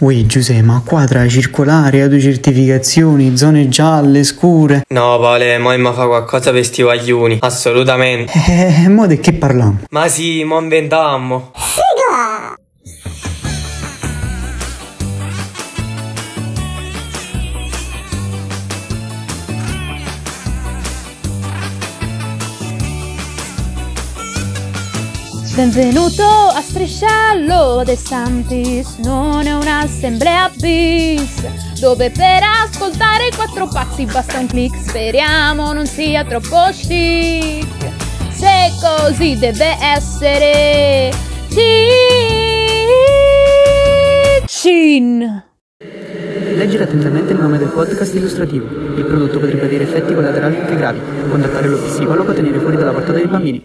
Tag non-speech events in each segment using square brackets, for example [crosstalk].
Ui Giuseppe, ma qua tra circolare, autocertificazioni, zone gialle, scure. No, Vale, mo mi fa qualcosa per sti guaglioni. Assolutamente. Eh, mo di che parliamo? Ma sì, mo inventammo. Benvenuto a Strisciallo De Santis, non è un'assemblea bis, dove per ascoltare i quattro pazzi basta un click, speriamo non sia troppo chic. Se così deve essere, Cin! Leggere attentamente il nome del podcast illustrativo. Il prodotto potrebbe avere effetti collaterali anche gravi. Contattare lo psicologo a tenere fuori dalla portata dei bambini.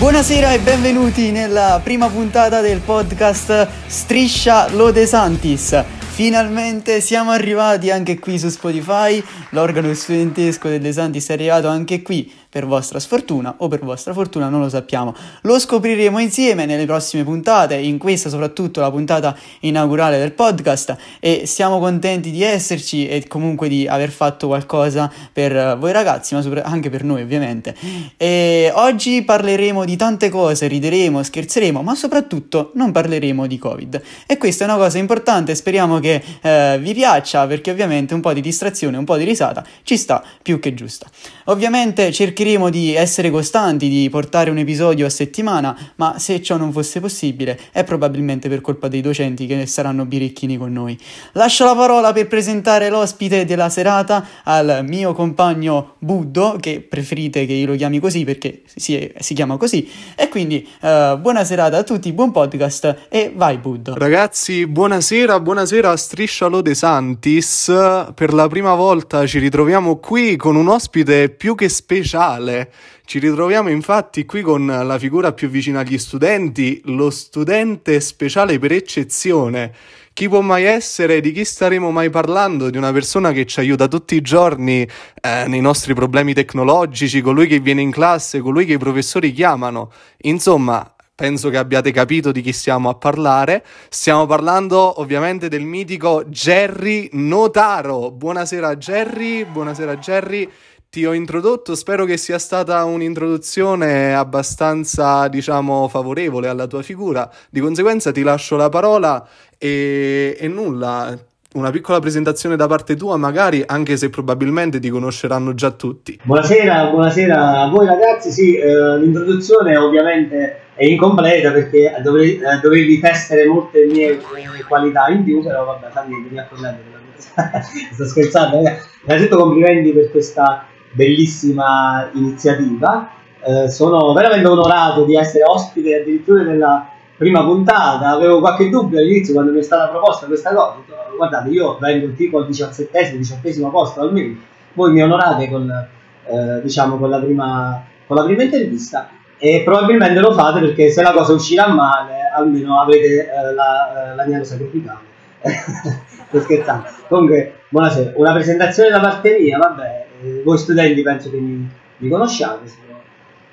Buonasera e benvenuti nella prima puntata del podcast Striscia Lode Santis. Finalmente siamo arrivati anche qui su Spotify, l'organo studentesco del De Santis è arrivato anche qui per vostra sfortuna o per vostra fortuna, non lo sappiamo. Lo scopriremo insieme nelle prossime puntate, in questa soprattutto la puntata inaugurale del podcast e siamo contenti di esserci e comunque di aver fatto qualcosa per voi ragazzi, ma anche per noi ovviamente. E oggi parleremo di tante cose, rideremo, scherzeremo, ma soprattutto non parleremo di Covid. E questa è una cosa importante, speriamo che eh, vi piaccia perché ovviamente un po' di distrazione, un po' di risata ci sta più che giusta. Ovviamente cercheremo cercheremo di essere costanti, di portare un episodio a settimana, ma se ciò non fosse possibile è probabilmente per colpa dei docenti che saranno birichini con noi. Lascio la parola per presentare l'ospite della serata al mio compagno Buddo, che preferite che io lo chiami così perché si, si chiama così, e quindi uh, buona serata a tutti, buon podcast e vai Buddo. Ragazzi, buonasera, buonasera a Striscia Lode Santis. Per la prima volta ci ritroviamo qui con un ospite più che speciale speciale. Ci ritroviamo infatti qui con la figura più vicina agli studenti, lo studente speciale per eccezione. Chi può mai essere? Di chi staremo mai parlando? Di una persona che ci aiuta tutti i giorni eh, nei nostri problemi tecnologici, colui che viene in classe, colui che i professori chiamano. Insomma, penso che abbiate capito di chi stiamo a parlare. Stiamo parlando ovviamente del mitico Jerry Notaro. Buonasera Jerry, buonasera Jerry ti ho introdotto, spero che sia stata un'introduzione abbastanza, diciamo, favorevole alla tua figura. Di conseguenza ti lascio la parola e, e nulla, una piccola presentazione da parte tua, magari, anche se probabilmente ti conosceranno già tutti. Buonasera, buonasera a voi ragazzi. Sì, eh, l'introduzione ovviamente è incompleta perché dovevi, eh, dovevi testare molte mie qualità in più, però vabbè, fammi mi accorrendo. [laughs] Sto scherzando, ragazzi. Innanzitutto complimenti per questa bellissima iniziativa. Eh, sono veramente onorato di essere ospite addirittura nella prima puntata. Avevo qualche dubbio all'inizio quando mi è stata proposta questa cosa. Guardate, io vengo tipo al diciassettesimo, diciottesimo posto almeno. Voi mi onorate con, eh, diciamo, con, la prima, con la prima intervista e probabilmente lo fate perché se la cosa uscirà male almeno avrete eh, la, eh, l'agnello sacrificato. [laughs] Sto scherzando. Comunque, buonasera. Una presentazione da parte mia, vabbè, eh, voi studenti penso che mi, mi conosciate, sono,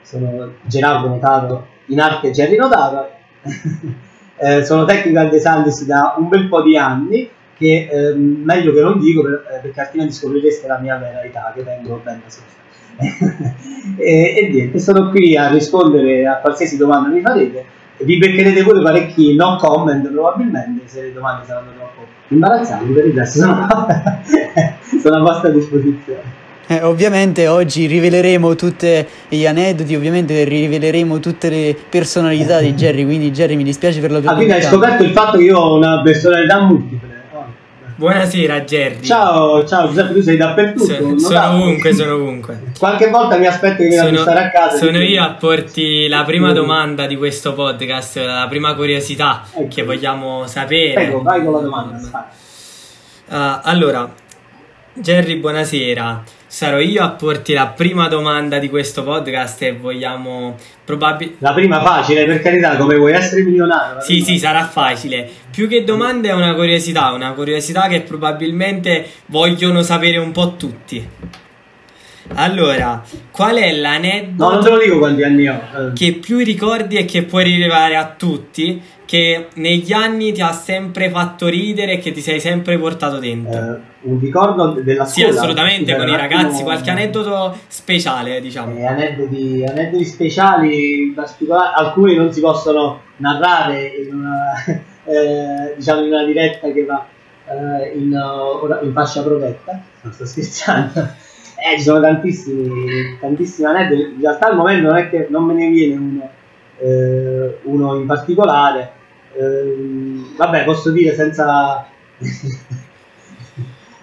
sono, Gerardo Notato, in arte Gerry Notato, [laughs] eh, sono technical designer da un bel po' di anni, che eh, meglio che non dico per, eh, perché altrimenti scoprireste la mia vera età, che vengo ben da sopra. [laughs] e, e niente, sono qui a rispondere a qualsiasi domanda mi farete. Vi beccherete pure parecchi no comment probabilmente se le domande saranno troppo imbarazzanti per il resto sono, [laughs] sono a vostra disposizione eh, ovviamente oggi riveleremo tutti gli aneddoti, ovviamente riveleremo tutte le personalità di Jerry, quindi Jerry mi dispiace per la tua ah, quindi hai scoperto il fatto che io ho una personalità multiple. Buonasera Jerry. Ciao, ciao Giuseppe, tu sei dappertutto. So, sono ovunque, sono ovunque. [laughs] Qualche volta mi aspetto che mi a stare a casa. Sono io a porti la prima domanda di questo podcast, la prima curiosità ecco. che vogliamo sapere. Prego, vai con la domanda. Uh, allora, Jerry, buonasera sarò io a porti la prima domanda di questo podcast e vogliamo probabilmente... La prima facile, per carità, come vuoi essere milionario. Sì, sì, sarà facile. Più che domande è una curiosità, una curiosità che probabilmente vogliono sapere un po' tutti. Allora, qual è No, non l'aneddoto te lo dico quanti anni ho. eh. che più ricordi e che puoi rilevare a tutti, che negli anni ti ha sempre fatto ridere e che ti sei sempre portato dentro? Eh, un ricordo della Sì, scuola. assolutamente, Sì, con un i ragazzi, qualche aneddoto speciale, diciamo. Eh, aneddoti, aneddoti speciali, alcuni non si possono narrare in una, [laughs] eh, diciamo in una diretta che va eh, in, in fascia protetta. Non sto scherzando. Eh, ci sono tantissimi, tantissimi aneddoti. In realtà al momento non è che non me ne viene uno, eh, uno in particolare. Ehm, vabbè, posso dire senza, [laughs]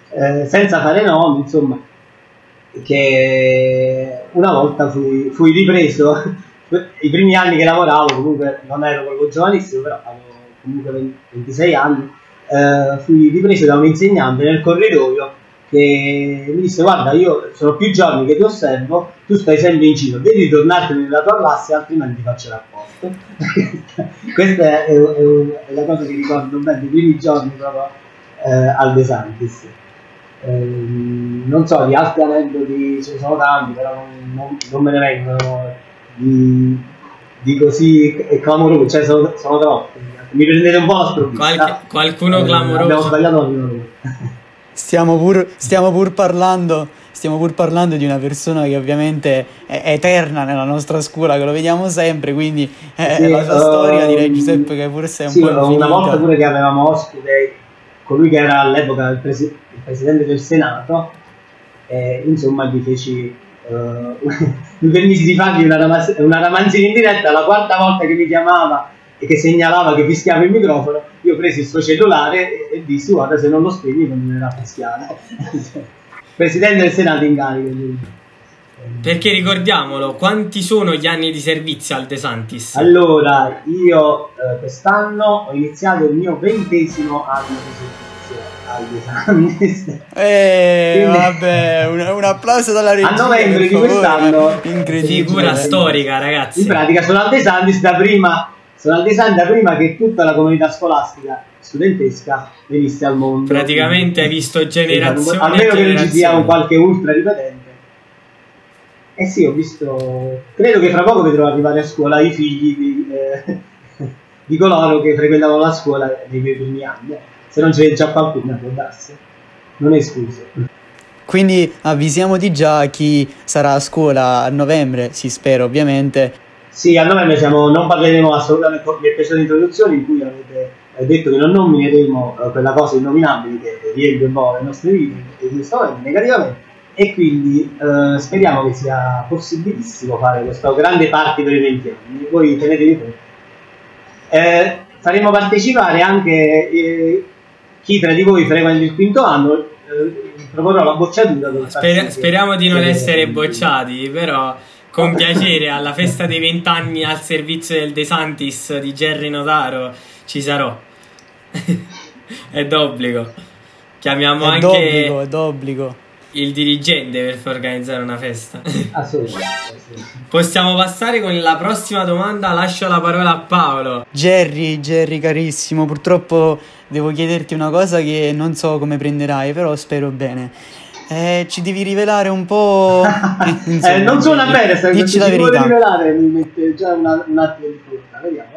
eh, senza fare nomi, insomma, che una volta fui, fui ripreso, [laughs] i primi anni che lavoravo, comunque non ero proprio giovanissimo, però avevo comunque 20 26 anni, eh, fui ripreso da un insegnante nel corridoio che mi disse guarda io sono più giorni che ti osservo, tu stai sempre in giro, devi tornartene nella tua classe altrimenti faccio rapporto. [laughs] Questa è, è- è la cosa che ricordo bene, i primi giorni proprio eh, al De Santis. Ehm, non so, di altri aneddoti ce ne sono tanti, però non, non- non me ne vengono di, di così clamorosi, cioè sono, sono troppi. Mi prendete un po' sprovvista. Qualche- qualcuno Eh, clamoroso. Abbiamo sbagliato la prima. Stiamo pur, stiamo pur parlando. Stiamo pur parlando di una persona che ovviamente è eterna nella nostra scuola, che lo vediamo sempre, quindi eh, Sì, la sua ehm, storia direi Giuseppe che forse è un sì, po' una infinita. volta pure che avevamo ospite colui che era all'epoca il, presi- il presidente del Senato, e, insomma gli feci eh, [laughs] mi permisi di fargli una, ramas- una ramanzina in diretta la quarta volta che mi chiamava e che segnalava che fischiava il microfono io presi il suo cellulare e, e dissi guarda se non lo spegni continuerà a fischiare [laughs] presidente del Senato in carica. Perché ricordiamolo, quanti sono gli anni di servizio al De Santis? Allora, io eh, quest'anno ho iniziato il mio ventesimo anno di servizio agli esami. [laughs] Eh, Quindi- vabbè, un, un applauso dalla regia. A novembre di quest'anno- incredibile. Figura storica, In ragazzi. pratica sono al De Santis da prima, sono al De Santis da prima che tutta la comunità scolastica studentesca venisse al mondo. Praticamente hai visto generazioni. Almeno e che non ci sia qualche ultra ripetente. Eh sì, ho visto. Credo che fra poco vedrò arrivare a scuola i figli di, eh, [laughs] di coloro che frequentavano la scuola nei miei primi anni. eh. Se non c'è già qualcuno, può darsi. Non è escluso. Quindi avvisiamoti già chi sarà a scuola a novembre, si spera ovviamente. Sì, a novembre siamo, non parleremo assolutamente mi è piaciuta l'introduzione in cui avete eh, detto che non nomineremo eh, quella cosa innominabile che riempie un po' le nostre vite e questo momento negativamente e quindi eh, speriamo che sia possibilissimo fare questo grande party per i 20 anni. Voi tenetevi conto. Eh, faremo partecipare anche eh, chi tra di voi frequenta il quinto anno. eh, proporrò la bocciatura Spera- speriamo di non che- essere bocciati, però con piacere alla festa dei vent'anni al servizio del De Santis di Gerry Notaro ci sarò. [laughs] è d'obbligo. Chiamiamo È anche d'obbligo, è d'obbligo. il dirigente per far organizzare una festa. Assolutamente. [laughs] assolutamente. Possiamo passare con la prossima domanda. Lascio la parola a Paolo. Jerry, Jerry carissimo, purtroppo devo chiederti una cosa che non so come prenderai, però spero bene. Eh, ci devi rivelare un po'... [laughs] eh, insomma, non suona bene, se dici la verità. rivelare mi mette già una- un attimo di frutta, vediamo.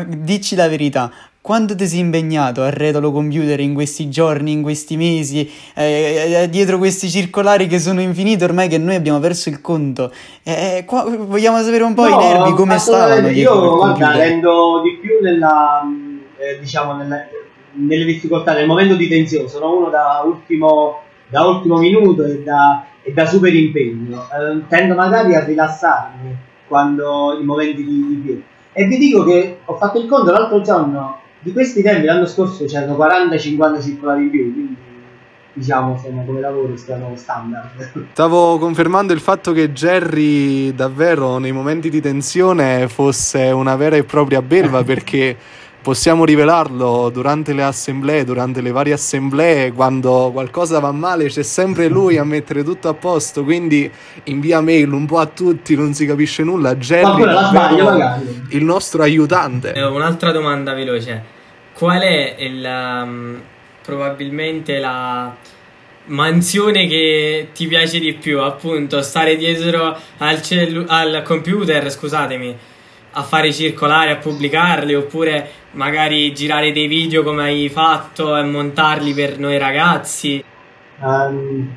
eh. Dici la verità. Quanto ti sei impegnato a Retalo Computer in questi giorni, in questi mesi, eh, eh, dietro questi circolari che sono infiniti ormai che noi abbiamo perso il conto? Eh, qua- vogliamo sapere un po' No, i nervi, come stavano Io guarda, rendo di più nella, eh, diciamo, nella- nelle difficoltà, nel momento di tensione. Sono uno da ultimo, da ultimo minuto e da, e da super impegno. Eh, tendo magari a rilassarmi quando i momenti di, di più. E vi dico che ho fatto il conto l'altro giorno, di questi tempi l'anno scorso c'erano 40-50 circolari in più, quindi diciamo insomma come lavoro stiamo standard. [laughs] Stavo confermando il fatto che Jerry davvero nei momenti di tensione fosse una vera e propria belva perché possiamo rivelarlo durante le assemblee, durante le varie assemblee, quando qualcosa va male c'è sempre lui a mettere tutto a posto, quindi invia mail un po' a tutti, non si capisce nulla. Jerry magari. il nostro aiutante. Eh, un'altra domanda veloce. Qual è il, um, probabilmente la, mansione che ti piace di più, appunto, stare dietro al, cellu- al computer, scusatemi, a fare circolare, a pubblicarli, oppure magari girare dei video come hai fatto e montarli per noi ragazzi? Um,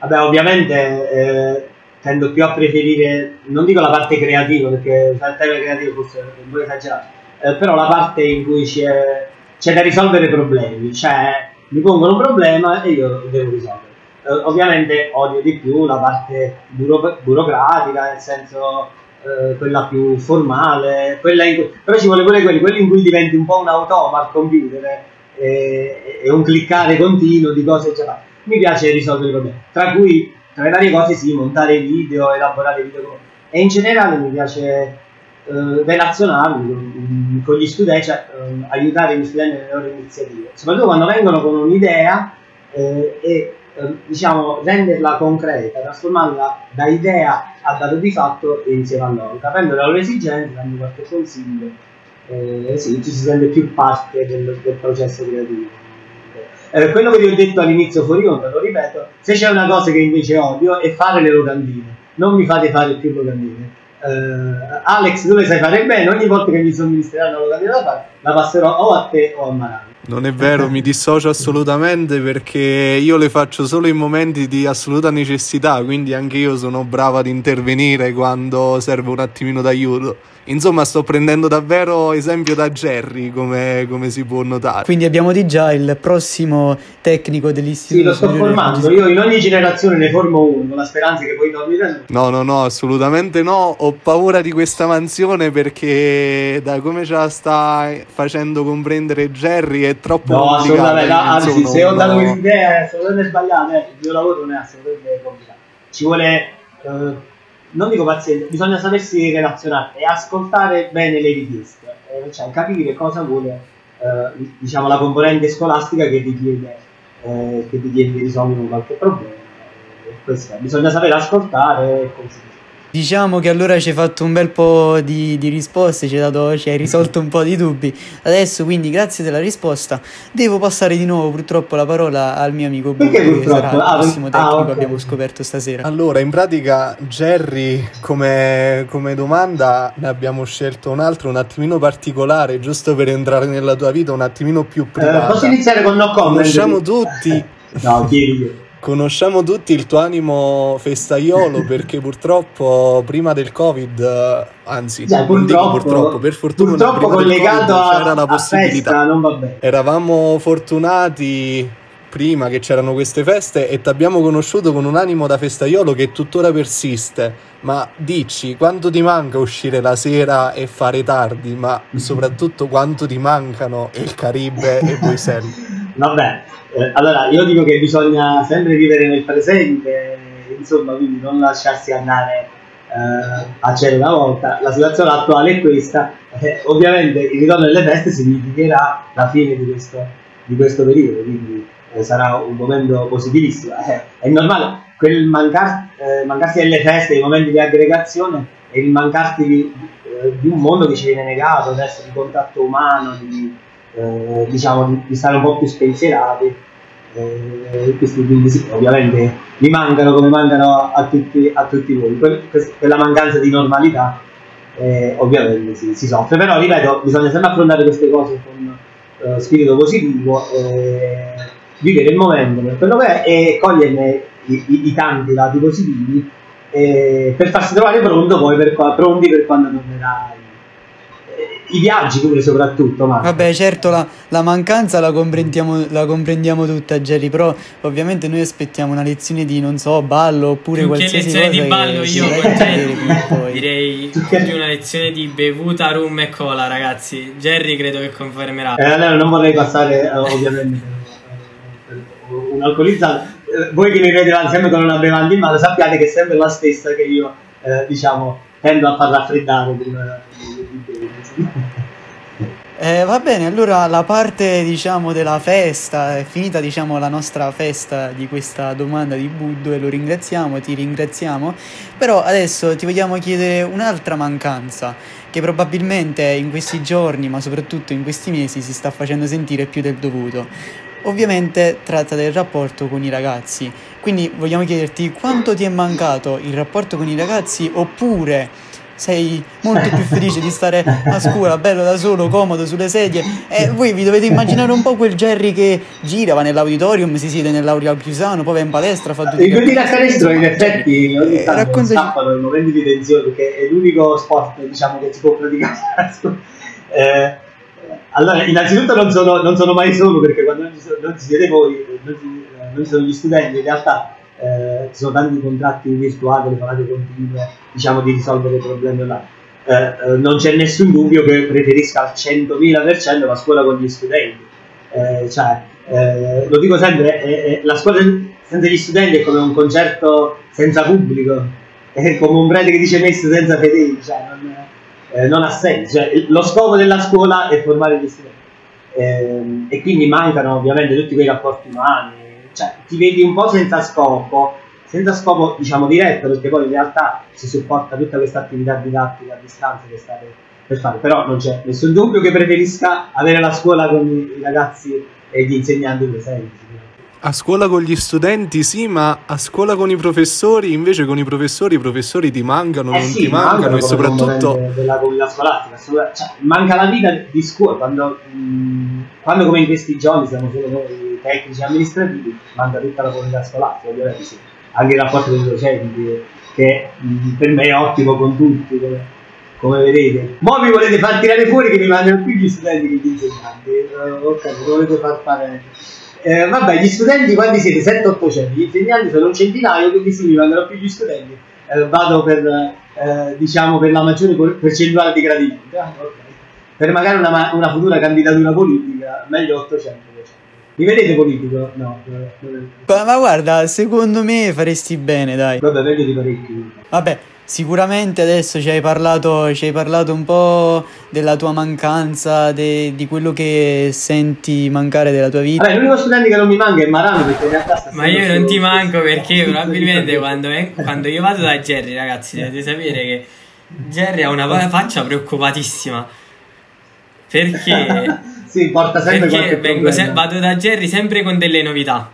vabbè, ovviamente eh, tendo più a preferire, non dico la parte creativa, perché il tema creativo forse è un po' esagerato, eh, però la parte in cui c'è, c'è da risolvere problemi, cioè mi pongono un problema e io lo devo risolvere. Eh, ovviamente odio di più la parte buro- burocratica, nel senso eh, quella più formale, quella in cui, però ci vuole pure quelli, quelli in cui diventi un po' un automa al computer eh, e un cliccare continuo di cose già fatte. Mi piace risolvere i problemi, tra cui tra le varie cose sì, montare video, elaborare video e in generale mi piace eh, relazionarmi con, gli studenti, cioè eh, aiutare gli studenti nelle loro iniziative, soprattutto quando vengono con un'idea eh, e eh, diciamo renderla concreta, trasformarla da idea a dato di fatto insieme a loro, capendo le loro esigenze, dando qualche consiglio, eh, sì, ci si sente più parte del, del processo creativo. Eh, quello che vi ho detto all'inizio fuori onda, lo ripeto, se c'è una cosa che invece odio è fare le locandine, non mi fate fare più locandine. Uh, Alex, tu le sai fare bene, ogni volta che mi somministreranno la locandina da fare, la passerò o a te o a Marano. Non è vero, mi dissocio assolutamente perché io le faccio solo in momenti di assoluta necessità, quindi anche io sono bravo ad intervenire quando serve un attimino d'aiuto. Insomma, sto prendendo davvero esempio da Jerry, come, come, si può notare. Quindi abbiamo di già il prossimo tecnico dell'istituto. Sì, lo sto formando. Io in ogni generazione ne formo uno, con la speranza che poi torni da No, no, no, assolutamente no. Ho paura di questa mansione perché da come ce la sta facendo comprendere Jerry è troppo no, assolutamente. No, anzi, se ho dato quest'idea è assolutamente sbagliata. Eh. Il mio lavoro non è assolutamente complicato. Ci vuole... Uh, non dico pazienza, bisogna sapersi relazionare e ascoltare bene le richieste, eh, cioè capire cosa vuole eh, diciamo, la componente scolastica che ti chiede, eh, che ti chiede di risolvere qualche problema. Questo, bisogna sapere ascoltare e così. Diciamo che allora ci hai fatto un bel po' di, di risposte, ci hai, dato, ci hai, risolto un po' di dubbi. Adesso, quindi, grazie della risposta, devo passare di nuovo purtroppo la parola al mio amico Buco, che sarà il ah, prossimo ah, tecnico ah, okay. abbiamo scoperto stasera. Allora, in pratica, Jerry, come, come domanda, ne abbiamo scelto un altro un attimino particolare, giusto per entrare nella tua vita un attimino più eh, privata. Eh, posso iniziare con no comment? Conosciamo tutti. no, chiedi. Conosciamo tutti il tuo animo festaiolo perché purtroppo prima del Covid, anzi, cioè, purtroppo, purtroppo, per fortuna purtroppo collegato COVID, c'era la possibilità. Festa, non va bene. Eravamo fortunati prima che c'erano queste feste e ti abbiamo conosciuto con un animo da festaiolo che tuttora persiste. Ma dici quanto ti manca uscire la sera e fare tardi, ma [laughs] soprattutto quanto ti mancano il Caribe e [laughs] Bruxelles? Vabbè, eh, allora, io dico che bisogna sempre vivere nel presente, insomma, quindi non lasciarsi andare eh, a cielo una volta. La situazione attuale è questa. Eh, ovviamente il ritorno delle feste significherà la fine di questo, di questo periodo, quindi eh, sarà un momento positivissimo. Eh, è normale, quel mancar, eh, mancarsi delle feste, dei momenti di aggregazione e il mancarsi di, di, un mondo che ci viene negato, adesso di contatto umano, di eh, diciamo di, di, stare un po' più spensierati. Eh, questi quindi sì, ovviamente mi mancano come mancano a tutti, a tutti voi. Que- quella mancanza di normalità eh, ovviamente si, si, soffre, però ripeto, bisogna sempre affrontare queste cose con eh, spirito positivo, vivere il momento per quello che è e coglierne i, i, i tanti lati positivi per farsi trovare pronto poi per, pronti per quando tornerà i viaggi pure soprattutto. Ma... Vabbè, certo la, la mancanza la comprendiamo, la comprendiamo, tutta, Jerry, però ovviamente noi aspettiamo una lezione di, non so, ballo oppure più qualsiasi cosa. lezione di ballo io con Jerry direi più una lezione di bevuta, rum e cola, ragazzi. Jerry credo che confermerà. Eh, allora non vorrei passare eh, ovviamente un alcolizzato. Eh, voi che mi vedete sempre con una bevanda in mano sappiate che è sempre la stessa che io, eh, diciamo, tendo a far raffreddare prima eh, va bene, allora la parte diciamo della festa è finita diciamo la nostra festa di questa domanda di Buddo e lo ringraziamo, ti ringraziamo, però adesso ti vogliamo chiedere un'altra mancanza che probabilmente in questi giorni ma soprattutto in questi mesi si sta facendo sentire più del dovuto ovviamente tratta del rapporto con i ragazzi. Quindi vogliamo chiederti quanto ti è mancato il rapporto con i ragazzi oppure sei molto più felice di stare a scuola, bello da solo, comodo sulle sedie. E voi vi dovete immaginare un po' quel Jerry che gira, va nell'auditorium, si siede nell'aurea chiusano, poi va in palestra, fa tutti i giochi da canestro in effetti ogni eh, tanto raccontaci... scappano in momenti di tensione perché è l'unico sport diciamo che si può praticare. [laughs] Eh, allora innanzitutto non sono, non sono, mai solo perché quando non ci, non ci siete voi non ci, non ci sono gli studenti in realtà eh, ci sono tanti contratti virtuali, telefonate continue, diciamo di risolvere i problemi là. Eh, eh, non c'è nessun dubbio che preferisca al 100.000% la scuola con gli studenti. Eh, cioè, eh, lo dico sempre, la scuola senza gli studenti è come un concerto senza pubblico, è come un prete che dice messo senza fedeli, cioè non, eh, non, ha senso. Cioè, lo scopo della scuola è formare gli studenti. Ehm, e quindi mancano ovviamente tutti quei rapporti umani, cioè ti vedi un po' senza scopo, senza scopo diciamo diretto, perché poi in realtà si supporta tutta questa attività didattica a distanza che state per fare, però non c'è nessun dubbio che preferisca avere la scuola con i ragazzi e gli insegnanti presenti. A scuola con gli studenti sì, ma a scuola con i professori, invece con i professori i professori ti mancano, eh non sì, ti mancano e soprattutto... Della comunità scolastica, cioè, manca la vita di scuola, quando, mh, quando come in questi giorni siamo solo noi tecnici amministrativi, manca tutta la comunità scolastica, ovviamente sì. Anche il rapporto con i docenti, che mh, per me è ottimo con tutti, come, come vedete. Mo mi volete far tirare fuori che mi mandano più gli studenti che gli insegnanti, uh, ok, mi volete far fare eh, vabbè, gli studenti quanti siete? 7-800, gli insegnanti sono un centinaio, quindi sì, mi mandano più gli studenti. Eh, vado per, eh, diciamo, per la maggiore percentuale di gradimento. Ah, okay. Per magari una, una, futura candidatura politica, meglio 800. Mi vedete politico? No. Ma, ma guarda, secondo me faresti bene, dai. Vabbè, meglio di parecchi. Vabbè, Sicuramente adesso ci hai parlato, ci hai parlato un po' della tua mancanza, de, di quello che senti mancare della tua vita. Vabbè, l'unico studente che non mi manca è Marano perché in realtà sta Ma io non ti manco perché probabilmente quando, è, quando, io vado da Jerry, ragazzi, dovete sapere che Jerry ha una faccia preoccupatissima. Perché? [laughs] sì, porta sempre perché vengo se- vado da Jerry sempre con delle novità.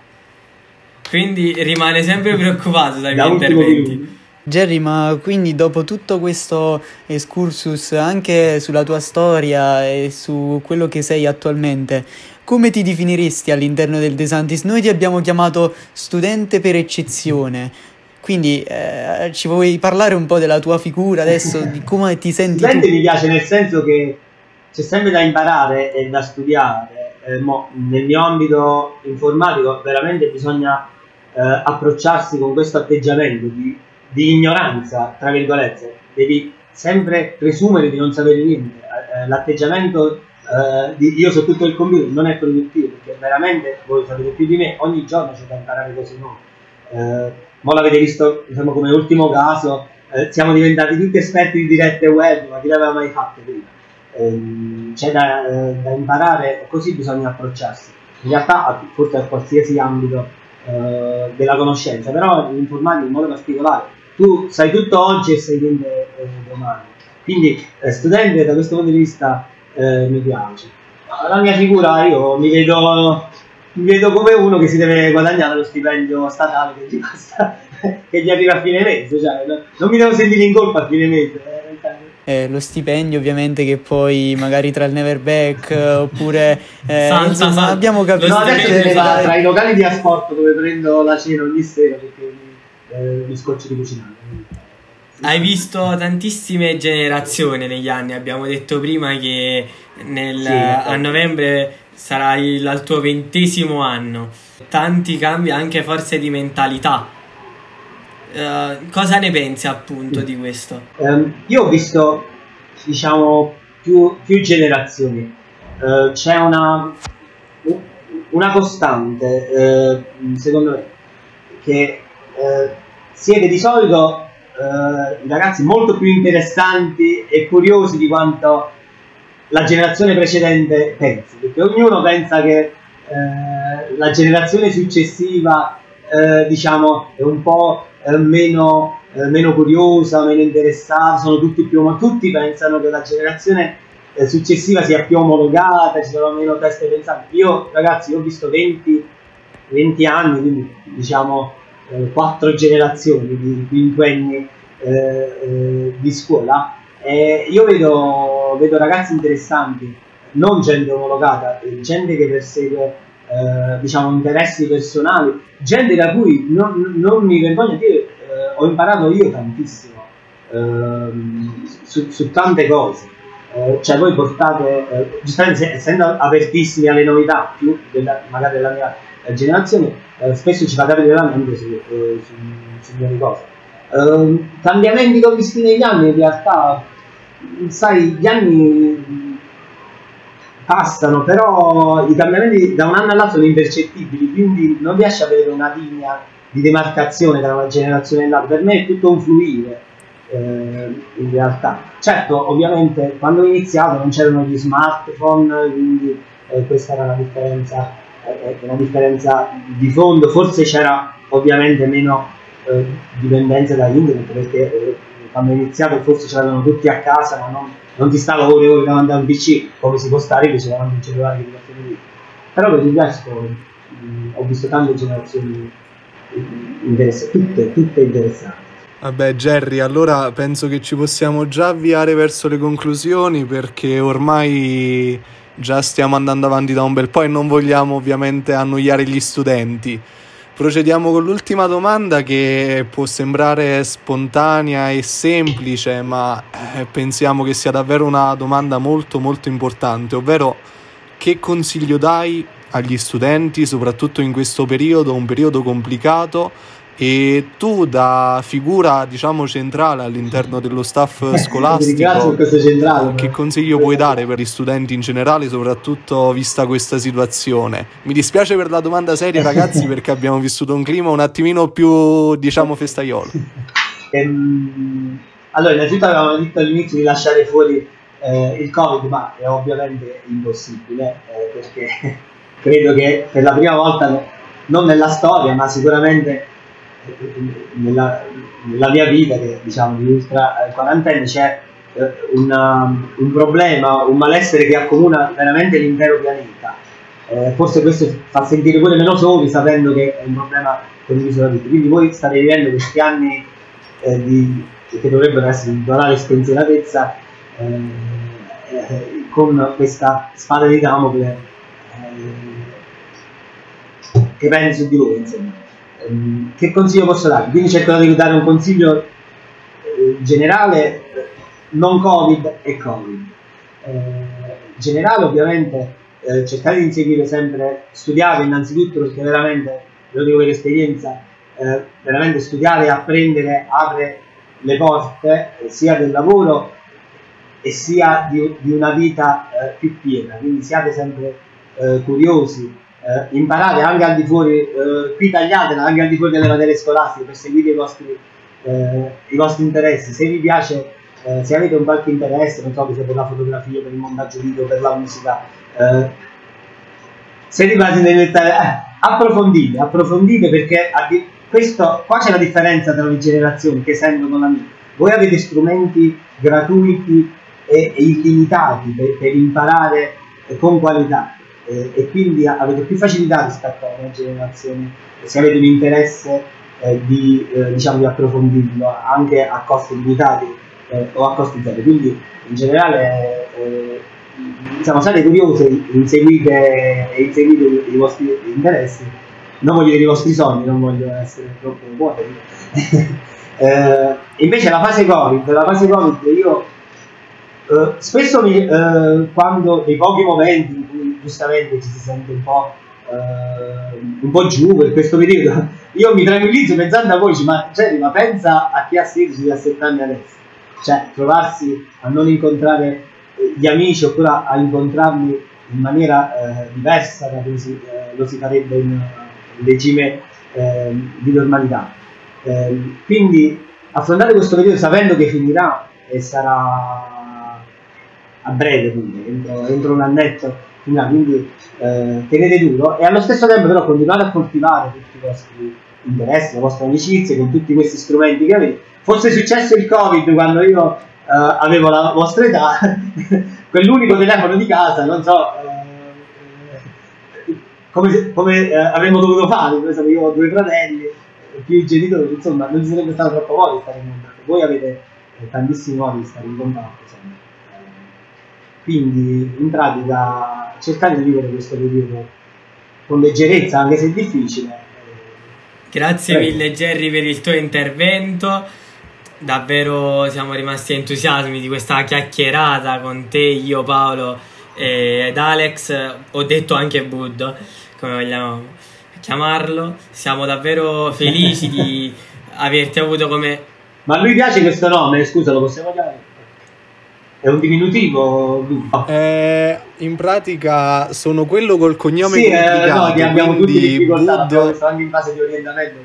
Quindi rimane sempre [laughs] preoccupato dai da miei interventi. Video. Jerry, ma quindi dopo tutto questo excursus anche sulla tua storia e su quello che sei attualmente, come ti definiresti all'interno del De Santis? Noi ti abbiamo chiamato studente per eccezione, quindi eh, ci vuoi parlare un po' della tua figura adesso, di come ti senti? Studente tu? mi piace nel senso che c'è sempre da imparare e da studiare. Eh, mo, nel mio ambito informatico veramente bisogna eh, approcciarsi con questo atteggiamento di di ignoranza, tra virgolette, devi sempre presumere di non sapere niente. Eh, eh, l'atteggiamento eh, di io so tutto il computer non è produttivo, perché veramente voi sapete più di me, ogni giorno c'è da imparare cose nuove. Eh, ma l'avete visto diciamo, come ultimo caso, siamo diventati tutti esperti di dirette web, ma chi l'aveva mai fatto prima? Eh, c'è da, eh, da imparare così bisogna approcciarsi. In realtà, forse a qualsiasi ambito della conoscenza, però l'informatica in modo particolare tu sai tutto oggi e sai niente eh, domani. Quindi eh, studente da questo punto di vista eh, mi piace. La mia figura io mi vedo, mi vedo, come uno che si deve guadagnare lo stipendio statale che gli, basta, [laughs] che gli arriva a fine mese, cioè, non mi devo sentire in colpa a fine mese. Eh, lo stipendio ovviamente che poi magari tra il neverback eh, oppure eh, Santa, insomma Santa. abbiamo capito no, adesso tra i locali di asporto dove prendo la cena ogni sera perché eh, mi scoccio di cucinare. Hai visto tantissime generazioni negli anni, abbiamo detto prima che nel, sì, a novembre sarà il, il tuo ventesimo anno, tanti cambi anche forse di mentalità. Uh, cosa ne pensi appunto di questo? Um, io ho visto diciamo più, più generazioni, uh, c'è una, una costante uh, secondo me che siete di solito eh, ragazzi molto più interessanti e curiosi di quanto la generazione precedente pensi, perché ognuno pensa che eh, la generazione successiva eh, diciamo è un po' eh, meno, eh, meno curiosa, meno interessata, sono tutti più, ma tutti pensano che la generazione eh, successiva sia più omologata, ci sono meno teste pensanti. Io, ragazzi, io ho visto 20, 20 anni, quindi diciamo eh, quattro generazioni di quinquenni eh, eh, di scuola. E io vedo, vedo ragazzi interessanti, non gente omologata, gente che persegue eh, diciamo interessi personali, gente da cui non, non mi vergogno dire, eh, ho imparato io tantissimo ehm, su, su, tante cose. Eh, cioè voi portate, eh, giustamente essendo apertissimi alle novità, più della, magari della mia generazione, eh, spesso ci fate aprire la mente su, su, su nuove cose. Ehm, cambiamenti che ho visto negli anni, in realtà, sai, gli anni passano, però i cambiamenti da un anno all'altro sono impercettibili, quindi non riesci a avere una linea di demarcazione tra una generazione e l'altra. Per me è tutto un fluire eh, in realtà. Certo, ovviamente quando ho iniziato non c'erano gli smartphone, quindi eh, questa era la differenza, eh, una differenza di fondo, forse c'era ovviamente meno eh, dipendenza da internet perché eh, quando ho iniziato forse c'erano tutti a casa, ma non non ti stava ore e ore davanti a un PC come si può stare invece davanti a un cellulare che ti fa. Però per il resto mh, ho visto tante generazioni interessanti, tutte, tutte interessanti. Vabbè Jerry, allora penso che ci possiamo già avviare verso le conclusioni perché ormai già stiamo andando avanti da un bel po' e non vogliamo ovviamente annoiare gli studenti. Procediamo con l'ultima domanda che può sembrare spontanea e semplice, ma eh, pensiamo che sia davvero una domanda molto molto importante, ovvero che consiglio dai agli studenti, soprattutto in questo periodo, un periodo complicato, e tu da figura diciamo centrale all'interno dello staff scolastico che consiglio puoi dare per gli studenti in generale soprattutto vista questa situazione? Mi dispiace per la domanda seria [laughs] ragazzi perché abbiamo vissuto un clima un attimino più diciamo festaiolo. Ehm, allora innanzitutto avevamo detto all'inizio di lasciare fuori eh, il covid ma è ovviamente impossibile eh, perché [laughs] credo che per la prima volta non nella storia ma sicuramente nella, nella, mia vita, che diciamo di ultra quarantenne, c'è eh, una, un problema, un malessere che accomuna veramente l'intero pianeta. Eh, forse questo fa sentire pure meno soli sapendo che è un problema condiviso da tutti. Quindi voi state vivendo questi anni eh, di, che dovrebbero essere di totale spensieratezza eh, eh, con questa spada di Damocle eh, che prende su di voi, insomma. Ehm, che consiglio posso dare? Quindi cerco di dare un consiglio eh, generale, non Covid e Covid. Eh, generale ovviamente eh, cercate di inseguire sempre, studiare innanzitutto perché veramente, lo dico per esperienza, eh, veramente studiare e apprendere apre le porte eh, sia del lavoro e sia di, di una vita eh, più piena, quindi siate sempre curiosi, eh, imparate anche al di fuori, eh, qui tagliatela anche al di fuori delle materie scolastiche per seguire i vostri, eh, i vostri interessi. Se vi piace, eh, se avete un qualche interesse, non so, per la fotografia, per il montaggio video, per la musica, eh, se vi piace nel dettaglio, eh, approfondite, approfondite perché questo, qua c'è la differenza tra le generazioni che sentono la mia. Voi avete strumenti gratuiti e, e illimitati per, per imparare con qualità eh, e quindi avete più facilità rispetto alla nuova generazione se avete un interesse eh, di, eh, diciamo, di approfondirlo anche a costi limitati eh, o a costi zero. Quindi in generale eh, diciamo, siate curiosi, inseguite, inseguite i, vostri interessi, non voglio dire i vostri sogni, non voglio essere troppo vuoti. [laughs] eh, invece la fase Covid, la fase Covid io eh, spesso mi, eh, quando nei pochi momenti giustamente ci si sente un po', eh, un po giù per questo periodo, [laughs] io mi tranquillizzo pensando a voi, ma, cioè, ma pensa a chi ha 16-17 anni adesso, cioè trovarsi a non incontrare eh, gli amici oppure a, incontrarli in maniera eh, diversa da come si, lo si farebbe in un regime di normalità. quindi affrontare questo periodo sapendo che finirà e sarà a breve, quindi entro, entro un annetto, quindi eh, tenete duro e allo stesso tempo però continuate a coltivare tutti i vostri interessi, le vostre amicizie con tutti questi strumenti che avete. Fosse successo il Covid quando io avevo la vostra età, [laughs] quell'unico telefono di casa, non so eh, come, come eh, avremmo dovuto fare, io ho due fratelli, più i genitori, insomma non ci sarebbe stato troppo modo di stare in contatto. Voi avete eh, tantissimi modi di stare in contatto, insomma. Quindi in pratica cercate di vivere questo periodo con leggerezza, anche se è difficile. Grazie Prego. mille Jerry per il tuo intervento. Davvero siamo rimasti entusiasmi di questa chiacchierata con te, io, Paolo ed Alex. Ho detto anche Bud, come vogliamo chiamarlo. Siamo davvero felici di [laughs] averti avuto come. Ma a lui piace questo nome, scusa, lo possiamo chiamare? È un diminutivo? Eh, in pratica sono quello col cognome sì, eh, no, che abbiamo tutti difficoltà, Bud... abbiamo anche in fase di orientamento.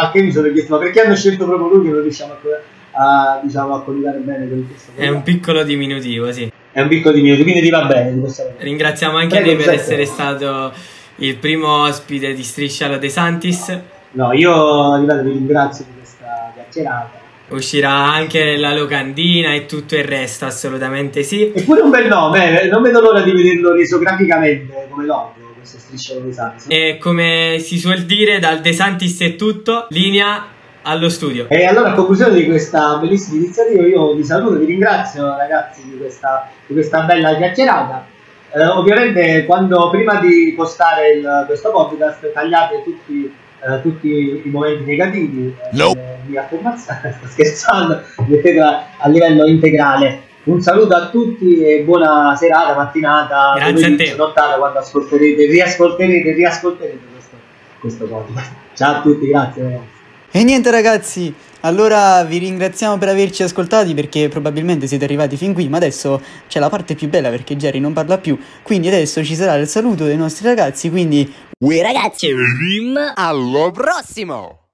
Anche mi sono chiesto, ma perché hanno scelto proprio lui che non riusciamo a, a, diciamo, a coniugare bene con questo? È un piccolo diminutivo, sì. È un piccolo diminutivo, quindi ti va bene. Ringraziamo anche Prego, te per essere stato il primo ospite di Striscia De Santis. No, io ripeto, vi ringrazio di questa chiacchierata Uscirà anche la locandina e tutto il resto, assolutamente sì. Eppure un bel nome, eh, non vedo l'ora di vederlo reso graficamente come logo, questo strisciolo De Santis. E come si suol dire, dal De Santis è tutto, linea allo studio. E allora a conclusione di questa bellissima iniziativa io vi saluto, vi ringrazio ragazzi di questa, di questa bella chiacchierata. Eh, ovviamente quando prima di postare il, questo podcast tagliate tutti eh, tutti i momenti negativi eh, nope. di affermazione, [laughs] sto scherzando, mettetela a livello integrale. Un saluto a tutti e buona serata, mattinata, pomeriggio, nottata quando ascolterete, riascolterete, riascolterete questo, questo podcast. Ciao a tutti, grazie ragazzi. E niente ragazzi, allora vi ringraziamo per averci ascoltati perché probabilmente siete arrivati fin qui, ma adesso c'è la parte più bella perché Jerry non parla più, quindi adesso ci sarà il saluto dei nostri ragazzi, quindi... Ui ragazzi, allo prossimo!